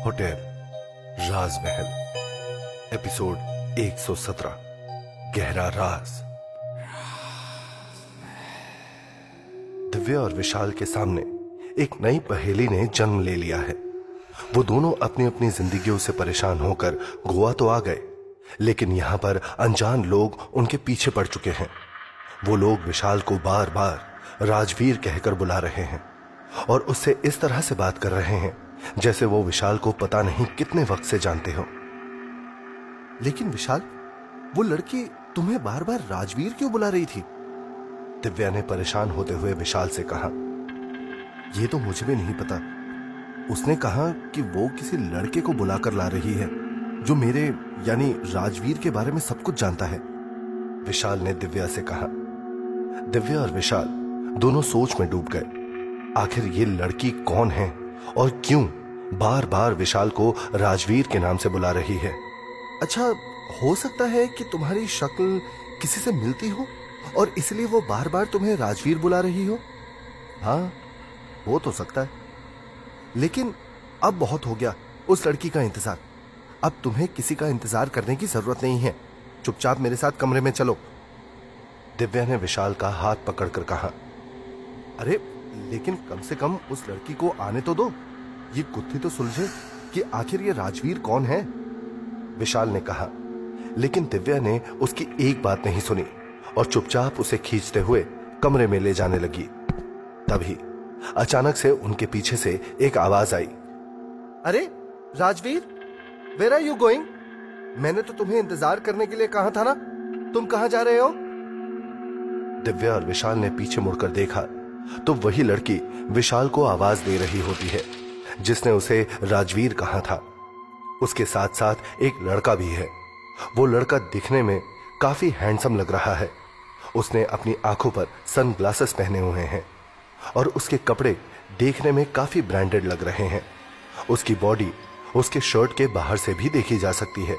Hotel राजमहल episode 117 गहरा राज। दिव्य और विशाल के सामने एक नई पहेली ने जन्म ले लिया है। वो दोनों अपनी अपनी जिंदगियों से परेशान होकर गोवा तो आ गए, लेकिन यहाँ पर अनजान लोग उनके पीछे पड़ चुके हैं। वो लोग विशाल को बार बार राजवीर कहकर बुला रहे हैं और उससे इस तरह से बात कर रहे हैं जैसे वो विशाल को पता नहीं कितने वक्त से जानते हो। लेकिन विशाल, वो लड़की तुम्हें बार बार राजवीर क्यों बुला रही थी? दिव्या ने परेशान होते हुए विशाल से कहा यह तो मुझे भी नहीं पता। उसने कहा कि वो किसी लड़के को बुलाकर ला रही है, जो मेरे, यानी राजवीर के बारे में सब कुछ जानता है। विशाल ने दिव्या से कहा, दिव्या और विशाल, दोनों सोच में डूब गए। आखिर ये लड़की कौन है? और क्यों बार बार विशाल को राजवीर के नाम से बुला रही है? अच्छा हो सकता है कि तुम्हारी शक्ल किसी से मिलती हो और इसलिए वो बार बार तुम्हें राजवीर बुला रही हो। हाँ हो तो सकता है। लेकिन अब बहुत हो गया उस लड़की का इंतज़ार। अब तुम्हें किसी का इंतज़ार करने की ज़रूरत नहीं है। चुपचाप मेरे साथ कमरे में चलो। दिव्या ने विशाल का हाथ पकड़कर कहा, अरे लेकिन कम से कम उस लड़की को आने तो दो। ये गुत्थी तो सुलझे कि आखिर ये राजवीर कौन है? विशाल ने कहा। लेकिन दिव्या ने उसकी एक बात नहीं सुनी और चुपचाप उसे खींचते हुए कमरे में ले जाने लगी। तभी अचानक से उनके पीछे से एक आवाज़ आई। अरे, Rajveer where are you going मैंने तो तुम्हें इंतज़ार करने के लिए कहा था ना। तुम कहा जा रहे हो? दिव्या और विशाल ने पीछे मुड़कर देखा। तो वही लड़की विशाल को आवाज़ दे रही होती है, जिसने उसे राजवीर कहा था। उसके साथ साथ एक लड़का भी है। वो लड़का दिखने में काफ़ी हैंडसम लग रहा है। उसने अपनी आँखों पर सन ग्लासेस पहने हुए हैं और उसके कपड़े देखने में काफ़ी ब्रांडेड लग रहे हैं। उसकी बॉडी उसके शर्ट के बाहर से भी देखी जा सकती है।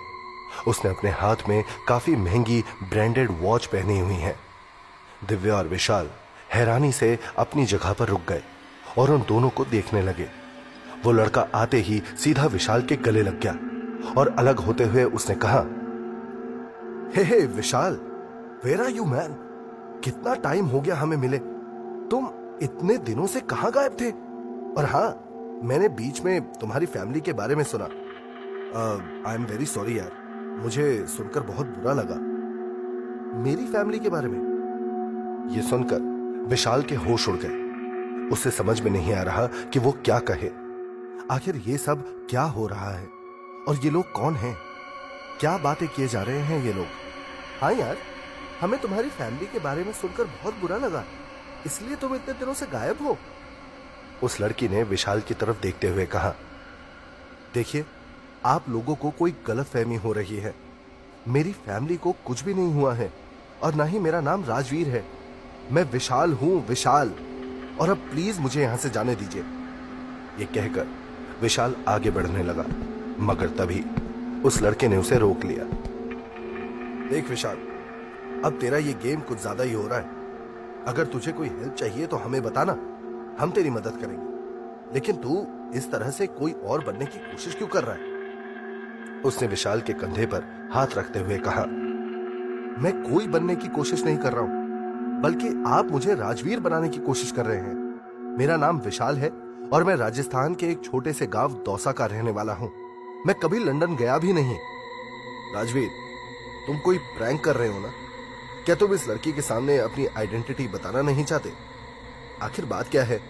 उसने अपने हाथ में काफ़ी महँगी ब्रांडेड वॉच पहनी हुई है। दिव्या और विशाल हैरानी से अपनी जगह पर रुक गए और उन दोनों को देखने लगे। वो लड़का आते ही सीधा विशाल के गले लग गया और अलग होते हुए उसने कहा, hey hey, Vishal where are you man कितना टाइम हो गया हमें मिले। तुम इतने दिनों से कहाँ गायब थे? और हाँ मैंने बीच में तुम्हारी फैमिली के बारे में सुना। आई एम वेरी सॉरी यार, मुझे सुनकर बहुत बुरा लगा। मेरी फैमिली के बारे में? ये सुनकर विशाल के होश उड़ गए। उसे समझ में नहीं आ रहा कि वो क्या कहे। आखिर ये सब क्या हो रहा है? और ये लोग कौन हैं? क्या बातें किए जा रहे हैं ये लोग? हाँ यार, हमें तुम्हारी फैमिली के बारे में सुनकर बहुत बुरा लगा। इसलिए तुम इतने दिनों से गायब हो। उस लड़की ने विशाल की तरफ़ देखते हुए कहा, देखिए, आप लोगों को कोई गलत फहमी हो रही है। मेरी फैमिली को कुछ भी नहीं हुआ है, और ना ही मेरा नाम राजवीर है। मैं विशाल हूँ, विशाल। और अब प्लीज़ मुझे यहाँ से जाने दीजिए। ये कहकर विशाल आगे बढ़ने लगा, मगर तभी उस लड़के ने उसे रोक लिया। देख विशाल, अब तेरा ये गेम कुछ ज़्यादा ही हो रहा है। अगर तुझे कोई हेल्प चाहिए तो हमें बताना, हम तेरी मदद करेंगे। लेकिन तू इस तरह से कोई और बनने की कोशिश क्यों कर रहा है? उसने विशाल के कंधे पर हाथ रखते हुए कहा, मैं कोई बनने की कोशिश नहीं कर रहा हूँ। बल्कि आप मुझे राजवीर बनाने की कोशिश कर रहे हैं। मेरा नाम विशाल है और मैं राजस्थान के एक छोटे से गाँव दौसा का रहने वाला हूँ। मैं कभी लंदन गया भी नहीं। राजवीर, तुम कोई प्रैंक कर रहे हो ना? क्या तुम इस लड़की के सामने अपनी आइडेंटिटी बताना नहीं चाहते? आखिर बात क्या है?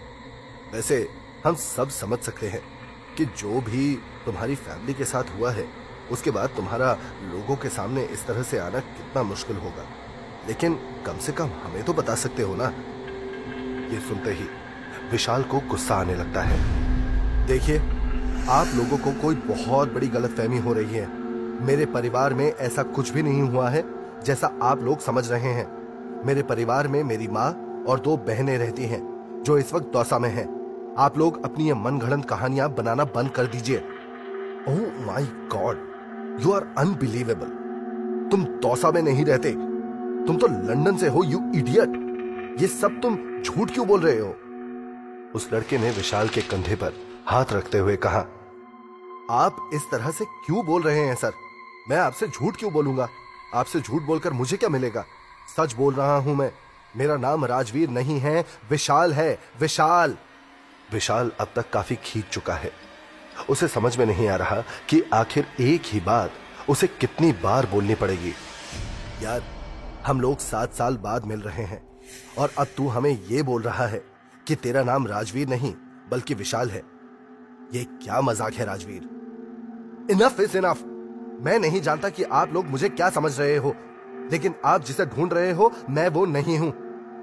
वैसे, हम सब समझ सकते हैं कि जो भी तुम्हारी फैमिली के साथ हुआ है, उसके बाद तुम्हारा लोगों के सामने इस तरह से आना कितना मुश्किल होगा। लेकिन कम से कम हमें तो बता सकते हो ना? ये सुनते ही विशाल को गुस्सा आने लगता है। देखिए, आप लोगों को कोई बहुत बड़ी गलतफहमी हो रही है। मेरे परिवार में ऐसा कुछ भी नहीं हुआ है जैसा आप लोग समझ रहे हैं। मेरे परिवार में मेरी माँ और दो बहनें रहती हैं जो इस वक्त दौसा में हैं। आप लोग अपनी ये मन घड़ंत कहानियाँ बनाना बंद कर दीजिए। ओह my god you are unbelievable तुम दौसा में नहीं रहते। तुम तो लंदन से हो यू इडियट ये सब तुम झूठ क्यों बोल रहे हो? उस लड़के ने विशाल के कंधे पर हाथ रखते हुए कहा, आप इस तरह से क्यों बोल रहे हैं, सर? मैं आपसे झूठ क्यों बोलूँगा? आपसे झूठ बोलकर मुझे क्या मिलेगा? सच बोल रहा हूँ मैं। मेरा नाम राजवीर नहीं है, विशाल है, विशाल! विशाल अब तक काफ़ी खींच चुका है। उसे समझ में नहीं आ रहा कि आखिर एक ही बात उसे कितनी बार बोलनी पड़ेगी। यार हम लोग सात साल बाद मिल रहे हैं। और अब तू हमें यह बोल रहा है कि तेरा नाम राजवीर नहीं, बल्कि विशाल है। ये क्या मज़ाक है राजवीर? इनफ इज़ इनफ मैं नहीं जानता कि आप लोग मुझे क्या समझ रहे हो, लेकिन आप जिसे ढूंढ रहे हो, मैं वो नहीं हूँ।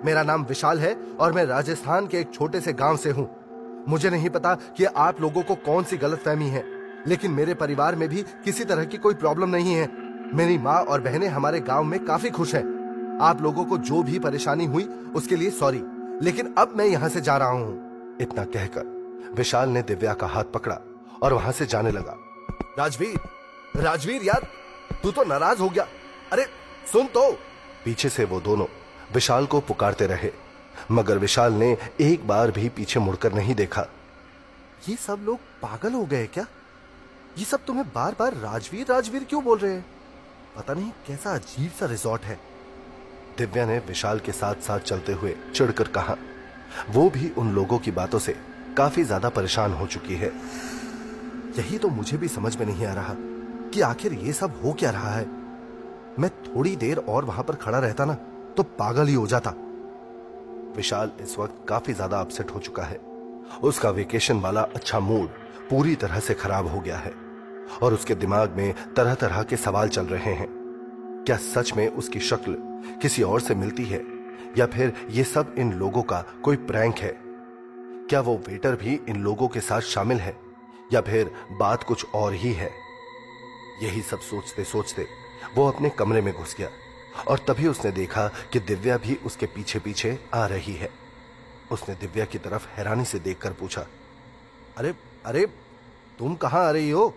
मेरा नाम विशाल है और मैं राजस्थान के एक छोटे से गाँव से हूँ। मुझे नहीं पता कि आप लोगों को कौन सी गलत फहमी है, लेकिन मेरे परिवार में भी किसी तरह की कोई प्रॉब्लम नहीं है। मेरी माँ और बहनें हमारे गाँव में काफ़ी खुश हैं। आप लोगों को जो भी परेशानी हुई, उसके लिए सॉरी। लेकिन अब मैं यहाँ से जा रहा हूँ। इतना कहकर विशाल ने दिव्या का हाथ पकड़ा और वहाँ से जाने लगा। राजवीर राजवीर यार, तू तो नाराज़ हो गया। अरे, सुन तो। पीछे से वो दोनों विशाल को पुकारते रहे। मगर विशाल ने एक बार भी पीछे मुड़कर नहीं देखा। ये सब लोग पागल हो गए क्या? ये सब तुम्हें बार बार राजवीर राजवीर क्यों बोल रहे हैं? पता नहीं कैसा अजीब सा रिजॉर्ट है। दिव्या ने विशाल के साथ साथ चलते हुए चिढ़कर कहा, वो भी उन लोगों की बातों से काफ़ी ज़्यादा परेशान हो चुकी है। यही तो मुझे भी समझ में नहीं आ रहा कि आखिर ये सब हो क्या रहा है। मैं थोड़ी देर और वहाँ पर खड़ा रहता ना तो पागल ही हो जाता। विशाल इस वक्त काफ़ी ज़्यादा अपसेट हो चुका है। उसका वेकेशन वाला अच्छा मूड पूरी तरह से खराब हो गया है। और उसके दिमाग में तरह तरह के सवाल चल रहे हैं। क्या सच में उसकी शक्ल किसी और से मिलती है? या फिर ये सब इन लोगों का कोई प्रैंक है? क्या वो वेटर भी इन लोगों के साथ शामिल है? या फिर बात कुछ और ही है? यही सब सोचते सोचते वो अपने कमरे में घुस गया और तभी उसने देखा कि दिव्या भी उसके पीछे पीछे आ रही है। उसने दिव्या की तरफ़ हैरानी से देखकर पूछा, अरे अरे, तुम कहाँ आ रही हो?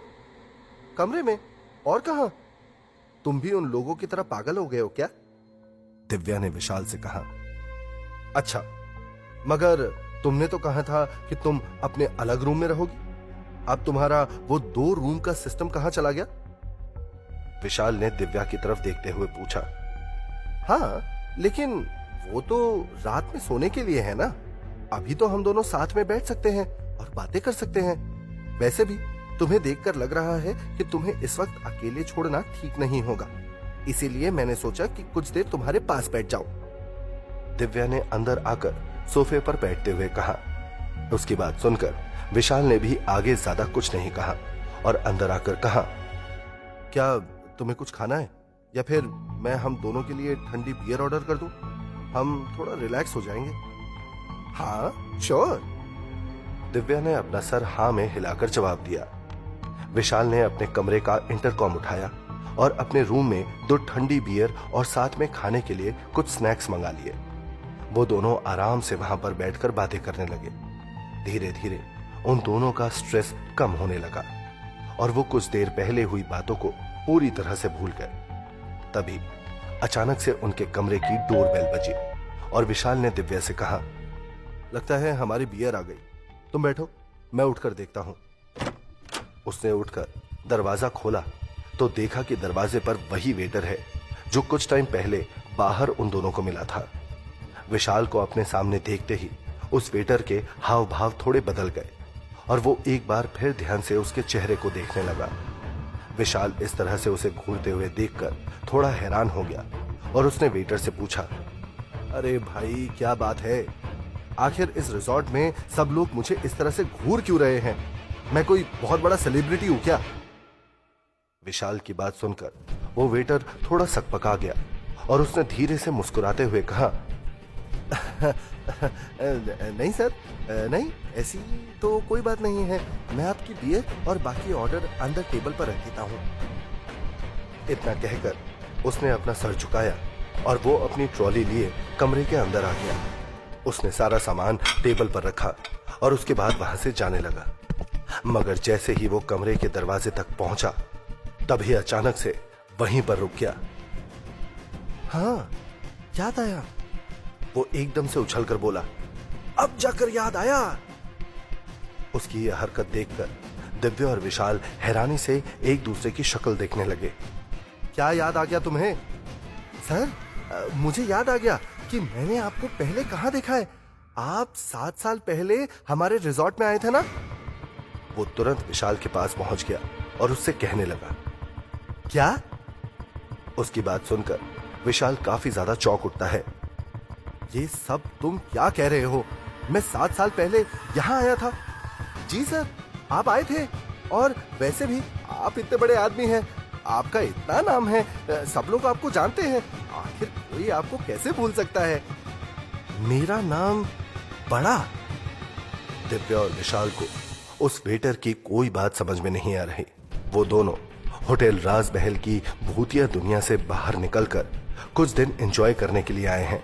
कमरे में? और कहा? तुम भी उन लोगों की तरह पागल हो गए हो क्या? दिव्या ने विशाल से कहा अच्छा मगर तुमने तो कहा था कि तुम अपने अलग रूम में रहोगी। अब तुम्हारा वो दो रूम का सिस्टम कहाँ चला गया? विशाल ने दिव्या की तरफ़ देखते हुए पूछा हाँ लेकिन वो तो रात में सोने के लिए है ना? अभी तो हम दोनों साथ में बैठ सकते हैं और बातें कर सकते हैं। वैसे भी तुम्हें देखकर लग रहा है कि तुम्हें इस वक्त अकेले छोड़ना ठीक नहीं होगा। इसीलिए मैंने सोचा कि कुछ देर तुम्हारे पास बैठ जाओ दिव्या ने अंदर आकर सोफे पर बैठते हुए कहा। उसकी बात सुनकर विशाल ने भी आगे ज़्यादा कुछ नहीं कहा और अंदर आकर कहा, क्या तुम्हें कुछ खाना है? या फिर मैं हम दोनों के लिए ठंडी बियर ऑर्डर कर दूँ? हम थोड़ा रिलैक्स हो जाएँगे? हाँ श्योर दिव्या ने अपना सर हाँ में हिलाकर जवाब दिया। विशाल ने अपने कमरे का इंटरकॉम उठाया और अपने रूम में दो ठंडी बियर और साथ में खाने के लिए कुछ स्नैक्स मंगा लिए। वो दोनों आराम से वहाँ पर बैठकर बातें करने लगे। धीरे धीरे उन दोनों का स्ट्रेस कम होने लगा और वो कुछ देर पहले हुई बातों को पूरी तरह से भूल गए। तभी अचानक से उनके कमरे की डोरबेल बजी और विशाल ने दिव्या से कहा, लगता है हमारी बियर आ गई। तुम बैठो, मैं उठकर देखता हूँ। उसने उठकर दरवाज़ा खोला तो देखा कि दरवाजे पर वही वेटर है, जो कुछ टाइम पहले बाहर उन दोनों को मिला था। विशाल को अपने सामने देखते ही उस वेटर के हाव भाव थोड़े बदल गए और वो एक बार फिर ध्यान से उसके चेहरे को देखने लगा। विशाल इस तरह से उसे घूरते हुए देखकर थोड़ा हैरान हो गया और उसने वेटर से पूछा, अरे भाई, क्या बात है? आखिर इस रिजॉर्ट में सब लोग मुझे इस तरह से घूर क्यों रहे हैं? मैं कोई बहुत बड़ा सेलिब्रिटी हूँ क्या? विशाल की बात सुनकर वो वेटर थोड़ा सकपका गया और उसने धीरे से मुस्कुराते हुए कहा नहीं सर नहीं, ऐसी तो कोई बात नहीं है। मैं आपकी बियर और बाकी ऑर्डर अंदर टेबल पर रख देता हूँ। इतना कहकर उसने अपना सर झुकाया और वो अपनी ट्रॉली लिए कमरे के अंदर आ गया। उसने सारा सामान टेबल पर रखा और उसके बाद वहाँ से जाने लगा। मगर जैसे ही वो कमरे के दरवाजे तक पहुँचा, तभी अचानक से वहीं पर रुक गया। हाँ याद आया। वो एकदम से उछलकर बोला, अब जाकर याद आया। उसकी यह हरकत देखकर दिव्या और विशाल हैरानी से एक दूसरे की शक्ल देखने लगे। क्या याद आ गया तुम्हें? सर मुझे याद आ गया कि मैंने आपको पहले कहा देखा है? आप सात साल पहले हमारे रिजॉर्ट में आए थे ना? वो तुरंत विशाल के पास पहुँच गया और उससे कहने लगा। क्या? उसकी बात सुनकर विशाल काफ़ी ज़्यादा चौक उठता है। ये सब तुम क्या कह रहे हो? मैं सात साल पहले यहाँ आया था। जी सर, आप आए थे और वैसे भी आप इतने बड़े आदमी हैं। आपका इतना नाम है, सब लोग आपको जानते हैं। आखिर कोई आपको कैसे भूल सकता है? मेरा नाम बड़ा। दिव्या और विशाल को उस वेटर की कोई बात समझ में नहीं आ रही। वो दोनों होटल राज बहल की भूतिया दुनिया से बाहर निकलकर कुछ दिन एंजॉय करने के लिए आए हैं।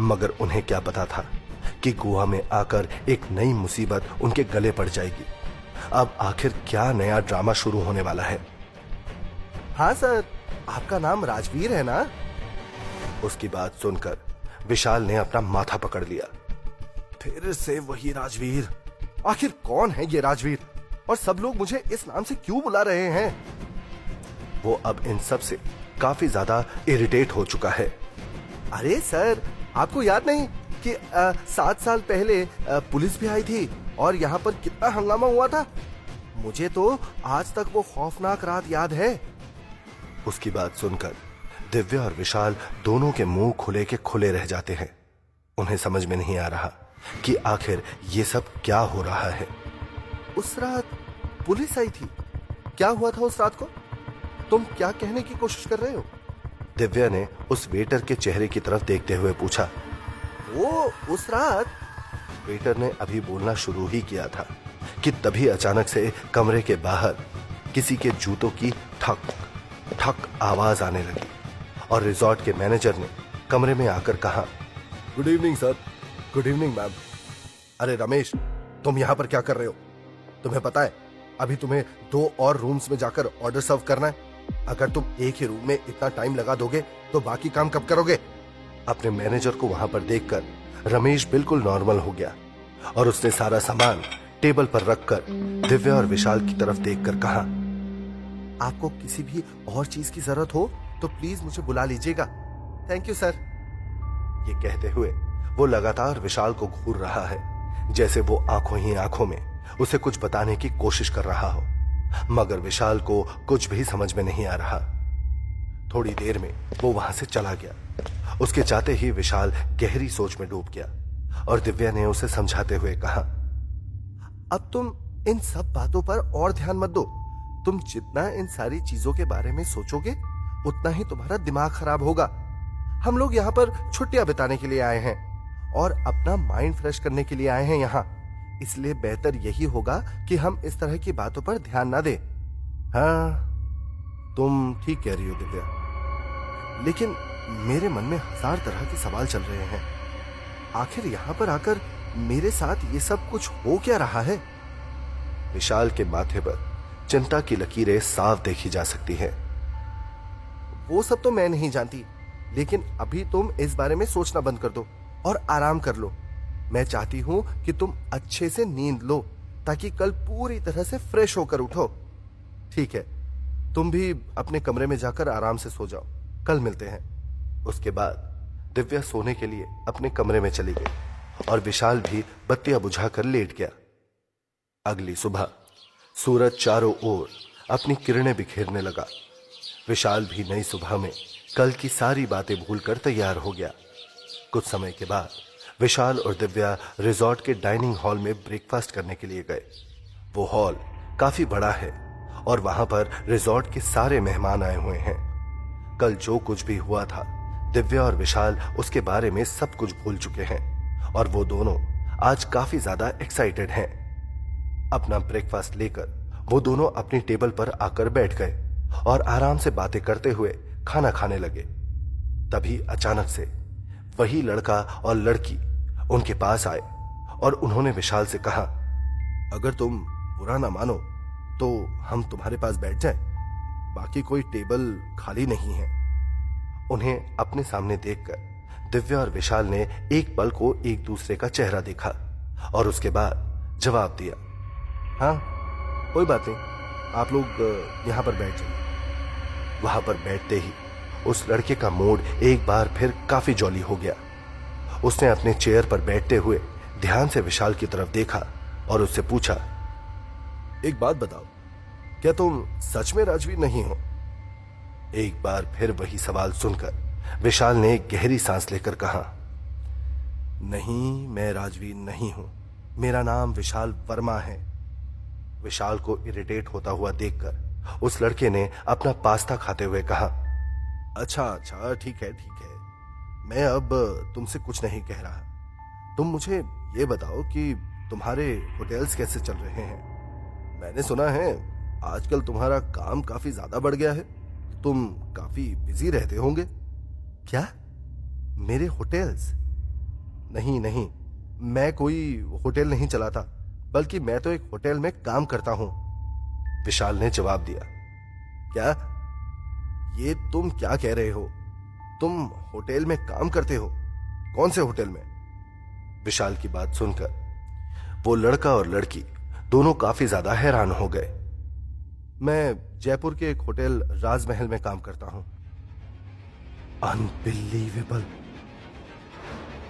मगर उन्हें क्या पता था कि गोवा में आकर एक नई मुसीबत उनके गले पड़ जाएगी। अब आखिर क्या नया ड्रामा शुरू होने वाला है? हाँ सर आपका नाम राजवीर है ना? उसकी बात सुनकर विशाल ने अपना माथा पकड़ लिया। फिर से वही राजवीर। आखिर कौन है ये राजवीर? और सब लोग मुझे इस नाम से क्यों बुला रहे हैं? वो अब इन सबसे काफ़ी ज़्यादा इरिटेट हो चुका है। अरे सर आपको याद नहीं कि सात साल पहले आ, पुलिस भी आई थी और यहाँ पर कितना हंगामा हुआ था? मुझे तो आज तक वो खौफनाक रात याद है। उसकी बात सुनकर दिव्या और विशाल दोनों के मुँह खुले के खुले रह जाते हैं। उन्हें समझ में नहीं आ रहा कि आखिर ये सब क्या हो रहा है? उस रात पुलिस आई थी। क्या हुआ था उस रात को? तुम क्या कहने की कोशिश कर रहे हो? दिव्या ने उस वेटर के चेहरे की तरफ़ देखते हुए पूछा। वो उस रात? वेटर ने अभी बोलना शुरू ही किया था कि तभी अचानक से कमरे के बाहर किसी के जूतों की ठक ठक आवाज़ आने लगी और रिजॉर्ट के मैनेजर ने कमरे में आकर कहा good evening sir good evening ma'am अरे, रमेश, तुम यहाँ पर क्या कर रहे हो? तुम्हें पता है, अभी तुम्हें दो और रूम्स में जाकर ऑर्डर सर्व करना है। अगर तुम एक ही रूम में इतना टाइम लगा दोगे तो बाकी काम कब करोगे? अपने मैनेजर को वहाँ पर देखकर, रमेश बिल्कुल नॉर्मल हो गया। और उसने सारा सामान टेबल पर रखकर, दिव्या और विशाल की तरफ़ देखकर कहा, आपको किसी भी और चीज़ की ज़रूरत हो तो प्लीज़ मुझे बुला लीजिएगा। थैंक यू सर ये कहते हुए वो लगातार विशाल को घूर रहा है, जैसे वो आँखों ही आँखों में उसे कुछ बताने की कोशिश कर रहा हो। मगर विशाल को कुछ भी समझ में नहीं आ रहा। थोड़ी देर में वो वहाँ से चला गया। उसके जाते ही विशाल गहरी सोच में डूब गया और दिव्या ने उसे समझाते हुए कहा, अब तुम इन सब बातों पर और ध्यान मत दो। तुम जितना इन सारी चीज़ों के बारे में सोचोगे, उतना ही तुम्हारा दिमाग खराब होगा। हम लोग यहाँ पर छुट्टियाँ बिताने के लिए आए हैं। और अपना माइंड फ्रेश करने के लिए आए हैं यहाँ। इसलिए बेहतर यही होगा कि हम इस तरह की बातों पर ध्यान ना दें। हाँ तुम ठीक कह रही हो, दिव्या। लेकिन मेरे मन में हज़ार तरह के सवाल चल रहे हैं। आखिर यहाँ पर आकर मेरे साथ ये सब कुछ हो क्या रहा है? विशाल के माथे पर चिंता की लकीरें साफ़ देखी जा सकती हैं। वो सब तो मैं नहीं जानती, लेकिन अभी तुम इस बारे में सोचना बंद कर दो। और आराम कर लो। मैं चाहती हूँ कि तुम अच्छे से नींद लो, ताकि कल पूरी तरह से फ्रेश होकर उठो। ठीक है, तुम भी अपने कमरे में जाकर आराम से सो जाओ। कल मिलते हैं। उसके बाद दिव्या सोने के लिए अपने कमरे में चली गई और विशाल भी बत्तियाँ बुझाकर लेट गया। अगली सुबह सूरज चारों ओर अपनी किरणें बिखेरने लगा। विशाल भी नई सुबह में कल की सारी बातें भूलकर तैयार हो गया। कुछ समय के बाद, विशाल और दिव्या रिजॉर्ट के डाइनिंग हॉल में ब्रेकफास्ट करने के लिए गए। वो हॉल काफ़ी बड़ा है और वहाँ पर रिजॉर्ट के सारे मेहमान आए हुए हैं। कल जो कुछ भी हुआ था, दिव्या और विशाल उसके बारे में सब कुछ भूल चुके हैं और वो दोनों आज काफ़ी ज़्यादा एक्साइटेड हैं। अपना ब्रेकफास्ट लेकर वो दोनों अपनी टेबल पर आकर बैठ गए और आराम से बातें करते हुए खाना खाने लगे। तभी अचानक से वही लड़का और लड़की उनके पास आए और उन्होंने विशाल से कहा, अगर तुम बुरा ना मानो तो हम तुम्हारे पास बैठ जाएँ। बाकी कोई टेबल खाली नहीं है उन्हें अपने सामने देखकर दिव्या और विशाल ने एक पल को एक दूसरे का चेहरा देखा और उसके बाद जवाब दिया हाँ कोई बात नहीं, आप लोग यहाँ पर बैठ जाइए वहाँ पर बैठते ही उस लड़के का मूड एक बार फिर काफ़ी जॉली हो गया। उसने अपने चेयर पर बैठते हुए ध्यान से विशाल की तरफ़ देखा और उससे पूछा, एक बात बताओ, क्या तुम सच में राजवीर नहीं हो? एक बार फिर वही सवाल सुनकर विशाल ने गहरी सांस लेकर कहा, नहीं, मैं राजवीर नहीं हूँ। मेरा नाम विशाल वर्मा है। विशाल को इरिटेट होता हुआ देखकर उस लड़के ने अपना पास्ता खाते हुए कहा अच्छा अच्छा ठीक है ठीक है। मैं अब तुमसे कुछ नहीं कह रहा। तुम मुझे ये बताओ कि तुम्हारे होटल्स कैसे चल रहे हैं? मैंने सुना है, आजकल तुम्हारा काम काफ़ी ज़्यादा बढ़ गया है। तुम काफ़ी बिज़ी रहते होंगे। क्या? मेरे होटल्स नहीं नहीं, मैं कोई होटल नहीं चलाता, बल्कि मैं तो एक होटल में काम करता हूँ। विशाल ने जवाब दिया। क्या? ये तुम क्या कह रहे हो? तुम होटल में काम करते हो? कौन से होटल में? विशाल की बात सुनकर वो लड़का और लड़की दोनों काफ़ी ज़्यादा हैरान हो गए। मैं जयपुर के एक होटल राजमहल में काम करता हूँ। अनबिलीवेबल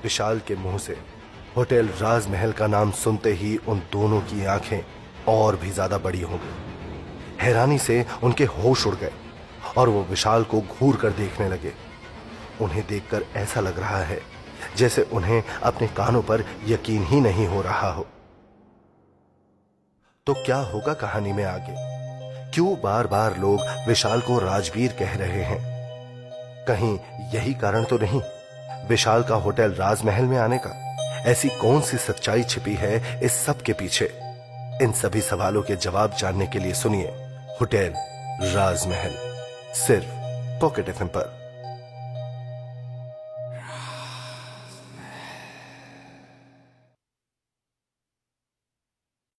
विशाल के मुँह से होटल राजमहल का नाम सुनते ही उन दोनों की आँखें और भी ज़्यादा बड़ी हो गई। हैरानी से उनके होश उड़ गए। और वो विशाल को घूर कर देखने लगे। उन्हें देखकर ऐसा लग रहा है, जैसे उन्हें अपने कानों पर यकीन ही नहीं हो रहा हो। तो क्या होगा कहानी में आगे? क्यों बार बार लोग विशाल को राजवीर कह रहे हैं? कहीं यही कारण तो नहीं? विशाल का होटल राजमहल में आने का। ऐसी कौन सी सच्चाई छिपी है इस सब के पीछे? इन सभी सवालों के जवाब जानने के लिए सुनिए होटल राजमहल। सिर्फ़ पॉकेट एफएम पर।